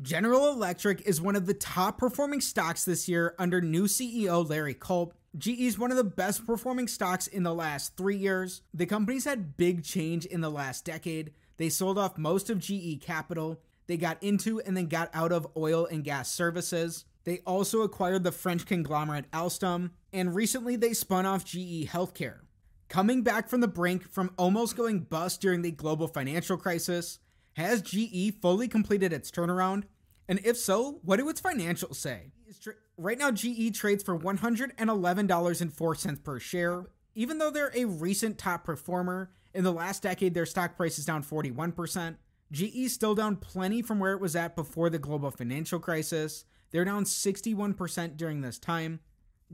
General Electric is one of the top performing stocks this year under new CEO Larry Culp. GE is one of the best performing stocks in the last three years. The company's had big change in the last decade. They sold off most of GE Capital. They got into and then got out of oil and gas services. They also acquired the French conglomerate Alstom, and recently they spun off GE Healthcare. Coming back from the brink from almost going bust during the global financial crisis, has GE fully completed its turnaround? And if so, what do its financials say? Right now, GE trades for $111.04 per share. Even though they're a recent top performer, in the last decade their stock price is down 41%. GE still down plenty from where it was at before the global financial crisis. They're down 61% during this time.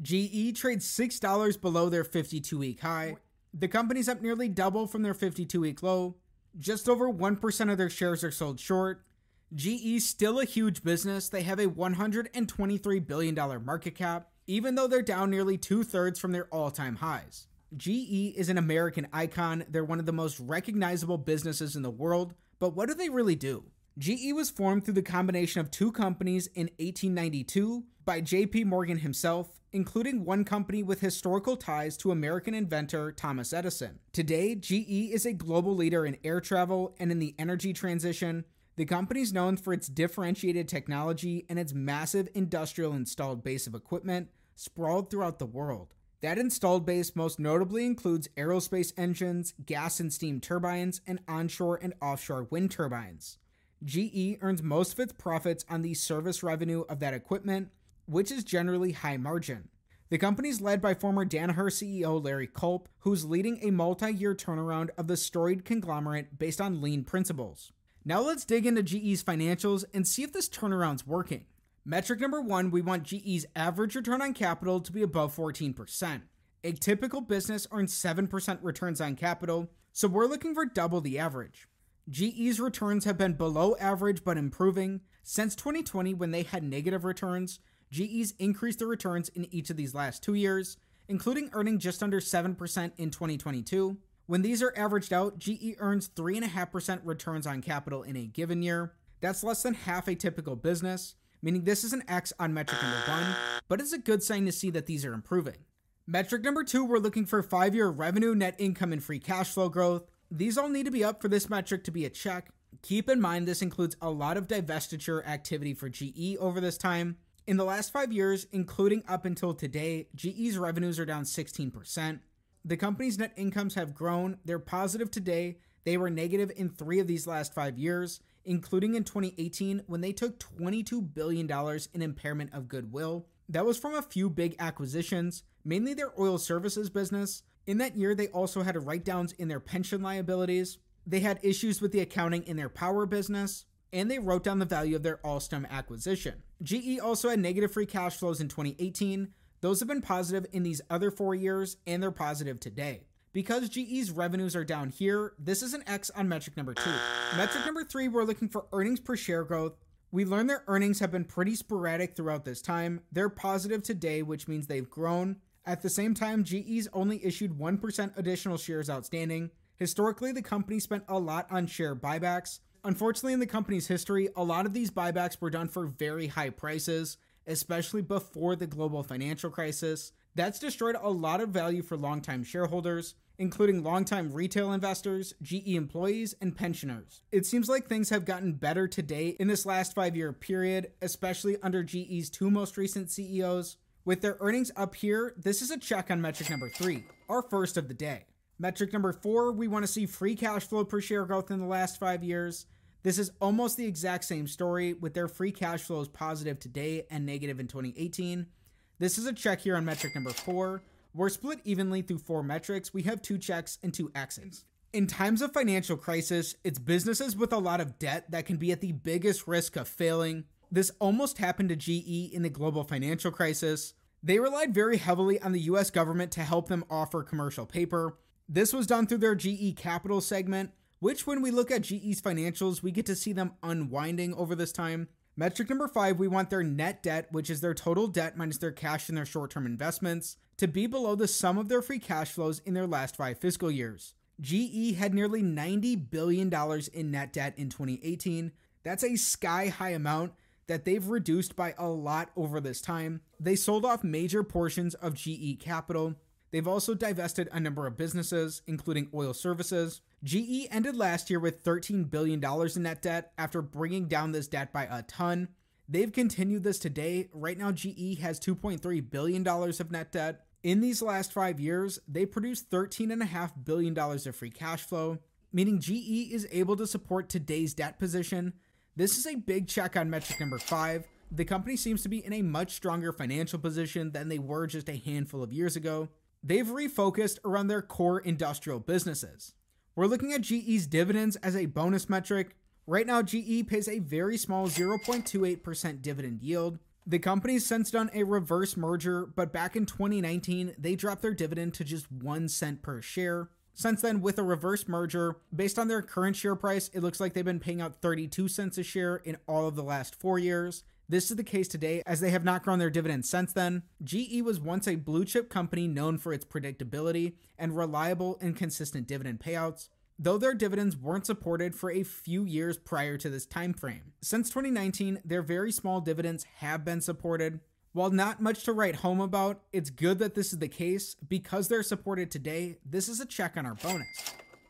GE trades $6 below their 52 week high. The company's up nearly double from their 52 week low. Just over 1% of their shares are sold short. GE's still a huge business. They have a $123 billion market cap, even though they're down nearly two thirds from their all time highs. GE is an American icon. They're one of the most recognizable businesses in the world, but what do they really do? GE was formed through the combination of two companies in 1892 by JP Morgan himself, including one company with historical ties to American inventor Thomas Edison. Today, GE is a global leader in air travel and in the energy transition. The company is known for its differentiated technology and its massive industrial installed base of equipment sprawled throughout the world. That installed base most notably includes aerospace engines, gas and steam turbines, and onshore and offshore wind turbines. GE earns most of its profits on the service revenue of that equipment, which is generally high margin. The company is led by former Danaher CEO Larry Culp, who's leading a multi year turnaround of the storied conglomerate based on lean principles. Now let's dig into GE's financials and see if this turnaround's working. Metric number one, we want GE's average return on capital to be above 14%. A typical business earns 7% returns on capital, so we're looking for double the average. GE's returns have been below average but improving. Since 2020, when they had negative returns, GE's increased their returns in each of these last two years, including earning just under 7% in 2022. When these are averaged out, GE earns 3.5% returns on capital in a given year. That's less than half a typical business, meaning this is an X on metric number one, but it's a good sign to see that these are improving. Metric number two, we're looking for five year revenue, net income, and free cash flow growth. These all need to be up for this metric to be a check. Keep in mind, this includes a lot of divestiture activity for GE over this time. In the last five years, including up until today, GE's revenues are down 16%. The company's net incomes have grown. They're positive today. They were negative in three of these last five years, including in 2018 when they took $22 billion in impairment of goodwill. That was from a few big acquisitions, mainly their oil services business, in that year, they also had write downs in their pension liabilities. They had issues with the accounting in their power business, and they wrote down the value of their Alstom acquisition. GE also had negative free cash flows in 2018. Those have been positive in these other four years, and they're positive today. Because GE's revenues are down here, this is an X on metric number two. Metric number three, we're looking for earnings per share growth. We learned their earnings have been pretty sporadic throughout this time. They're positive today, which means they've grown. At the same time, GE's only issued 1% additional shares outstanding. Historically, the company spent a lot on share buybacks. Unfortunately, in the company's history, a lot of these buybacks were done for very high prices, especially before the global financial crisis. That's destroyed a lot of value for longtime shareholders, including longtime retail investors, GE employees, and pensioners. It seems like things have gotten better today in this last five year period, especially under GE's two most recent CEOs. With their earnings up here, this is a check on metric number three, our first of the day. Metric number four, we want to see free cash flow per share growth in the last five years. This is almost the exact same story, with their free cash flows positive today and negative in 2018. This is a check here on metric number four. We're split evenly through four metrics. We have two checks and two X's. In times of financial crisis, it's businesses with a lot of debt that can be at the biggest risk of failing. This almost happened to GE in the global financial crisis. They relied very heavily on the US government to help them offer commercial paper. This was done through their GE Capital segment, which, when we look at GE's financials, we get to see them unwinding over this time. Metric number five, we want their net debt, which is their total debt minus their cash and their short term investments, to be below the sum of their free cash flows in their last five fiscal years. GE had nearly $90 billion in net debt in 2018. That's a sky high amount that they've reduced by a lot over this time. They sold off major portions of GE Capital. They've also divested a number of businesses, including oil services. GE ended last year with $13 billion in net debt after bringing down this debt by a ton. They've continued this today. Right now, GE has $2.3 billion of net debt. In these last five years, they produced $13.5 billion of free cash flow, meaning GE is able to support today's debt position. This is a big check on metric number five. The company seems to be in a much stronger financial position than they were just a handful of years ago. They've refocused around their core industrial businesses. We're looking at GE's dividends as a bonus metric. Right now, GE pays a very small 0.28% dividend yield. The company's since done a reverse merger, but back in 2019, they dropped their dividend to just 1 cent per share. Since then, with a reverse merger, based on their current share price, it looks like they've been paying out 32 cents a share in all of the last four years. This is the case today as they have not grown their dividends since then. GE was once a blue chip company known for its predictability and reliable and consistent dividend payouts, though their dividends weren't supported for a few years prior to this time frame. Since 2019, their very small dividends have been supported. While not much to write home about, it's good that this is the case because they're supported today. This is a check on our bonus.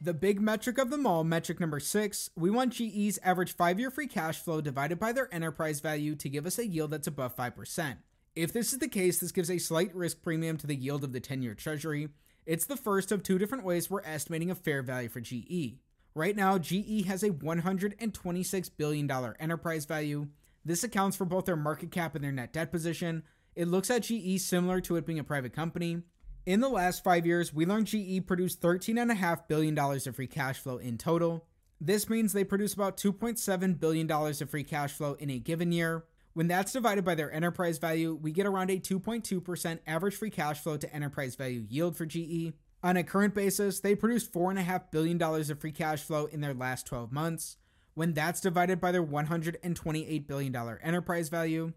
The big metric of them all, metric number six, we want GE's average five year free cash flow divided by their enterprise value to give us a yield that's above 5%. If this is the case, this gives a slight risk premium to the yield of the 10 year treasury. It's the first of two different ways we're estimating a fair value for GE. Right now, GE has a $126 billion enterprise value. This accounts for both their market cap and their net debt position. It looks at GE similar to it being a private company. In the last five years, we learned GE produced $13.5 billion of free cash flow in total. This means they produce about $2.7 billion of free cash flow in a given year. When that's divided by their enterprise value, we get around a 2.2% average free cash flow to enterprise value yield for GE. On a current basis, they produced $4.5 billion of free cash flow in their last 12 months. When that's divided by their $128 billion enterprise value,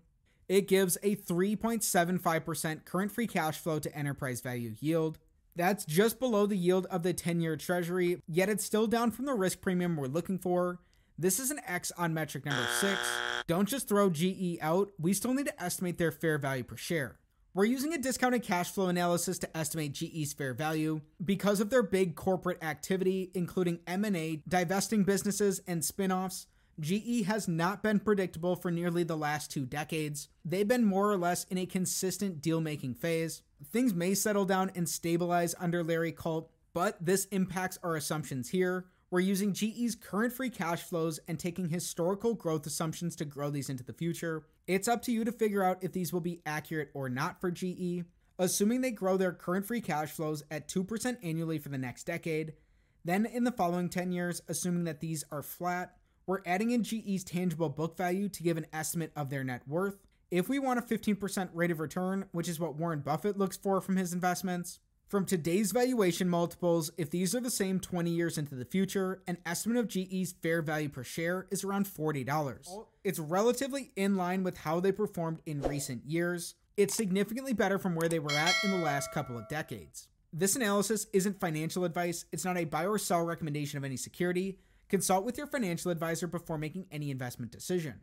it gives a 3.75% current free cash flow to enterprise value yield. That's just below the yield of the 10 year treasury, yet it's still down from the risk premium we're looking for. This is an X on metric number six. Don't just throw GE out, we still need to estimate their fair value per share. We're using a discounted cash flow analysis to estimate GE's fair value because of their big corporate activity including M&A, divesting businesses and spin-offs. GE has not been predictable for nearly the last two decades. They've been more or less in a consistent deal making phase. Things may settle down and stabilize under Larry Culp, but this impacts our assumptions here. We're using GE's current free cash flows and taking historical growth assumptions to grow these into the future. It's up to you to figure out if these will be accurate or not for GE. Assuming they grow their current free cash flows at 2% annually for the next decade, then in the following 10 years, assuming that these are flat, we're adding in GE's tangible book value to give an estimate of their net worth. If we want a 15% rate of return, which is what Warren Buffett looks for from his investments, from today's valuation multiples, if these are the same 20 years into the future, an estimate of GE's fair value per share is around $40. It's relatively in line with how they performed in recent years. It's significantly better from where they were at in the last couple of decades. This analysis isn't financial advice, it's not a buy or sell recommendation of any security. Consult with your financial advisor before making any investment decision.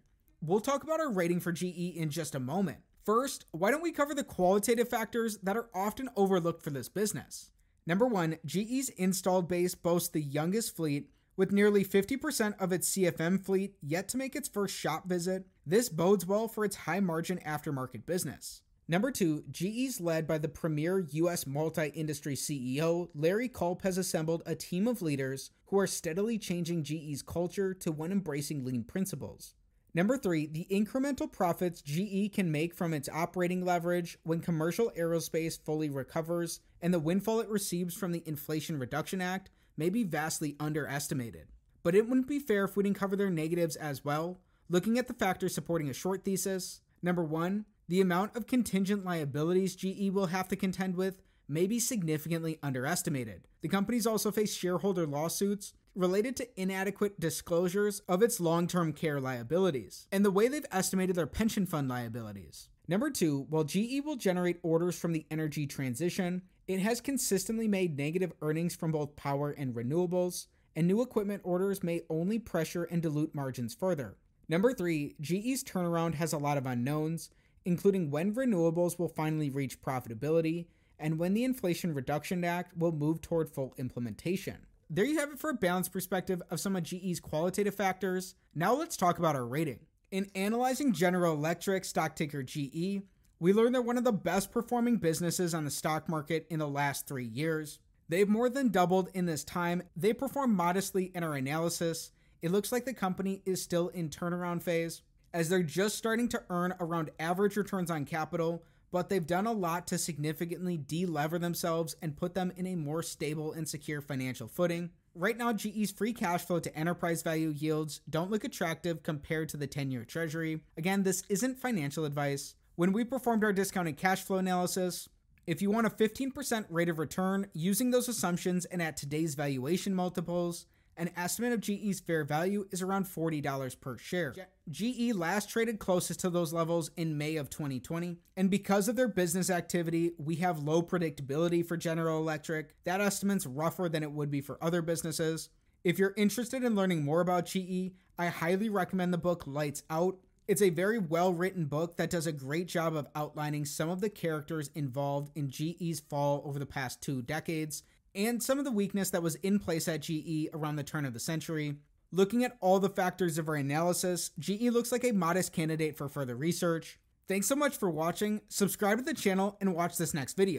We'll talk about our rating for GE in just a moment. First, why don't we cover the qualitative factors that are often overlooked for this business? Number one, GE's installed base boasts the youngest fleet, with nearly 50% of its CFM fleet yet to make its first shop visit. This bodes well for its high margin aftermarket business. Number two, GE's led by the premier US multi industry CEO, Larry Culp, has assembled a team of leaders who are steadily changing GE's culture to one embracing lean principles. Number three, the incremental profits GE can make from its operating leverage when commercial aerospace fully recovers and the windfall it receives from the Inflation Reduction Act may be vastly underestimated. But it wouldn't be fair if we didn't cover their negatives as well. Looking at the factors supporting a short thesis, number one, the amount of contingent liabilities GE will have to contend with may be significantly underestimated. The companies also face shareholder lawsuits related to inadequate disclosures of its long term care liabilities and the way they've estimated their pension fund liabilities. Number two, while GE will generate orders from the energy transition, it has consistently made negative earnings from both power and renewables, and new equipment orders may only pressure and dilute margins further. Number three, GE's turnaround has a lot of unknowns, including when renewables will finally reach profitability and when the Inflation Reduction Act will move toward full implementation. There you have it for a balanced perspective of some of GE's qualitative factors. Now let's talk about our rating. In analyzing General Electric stock ticker GE, we learned they're one of the best performing businesses on the stock market in the last three years. They've more than doubled in this time. They perform modestly in our analysis. It looks like the company is still in turnaround phase, as they're just starting to earn around average returns on capital, but they've done a lot to significantly delever themselves and put them in a more stable and secure financial footing. Right now, GE's free cash flow to enterprise value yields don't look attractive compared to the 10 year treasury. Again, this isn't financial advice. When we performed our discounted cash flow analysis, if you want a 15% rate of return using those assumptions and at today's valuation multiples, an estimate of GE's fair value is around $40 per share. GE last traded closest to those levels in May of 2020, and because of their business activity, we have low predictability for General Electric. That estimate's rougher than it would be for other businesses. If you're interested in learning more about GE, I highly recommend the book Lights Out. It's a very well written book that does a great job of outlining some of the characters involved in GE's fall over the past two decades and some of the weakness that was in place at GE around the turn of the century. Looking at all the factors of our analysis, GE looks like a modest candidate for further research. Thanks so much for watching, subscribe to the channel, and watch this next video.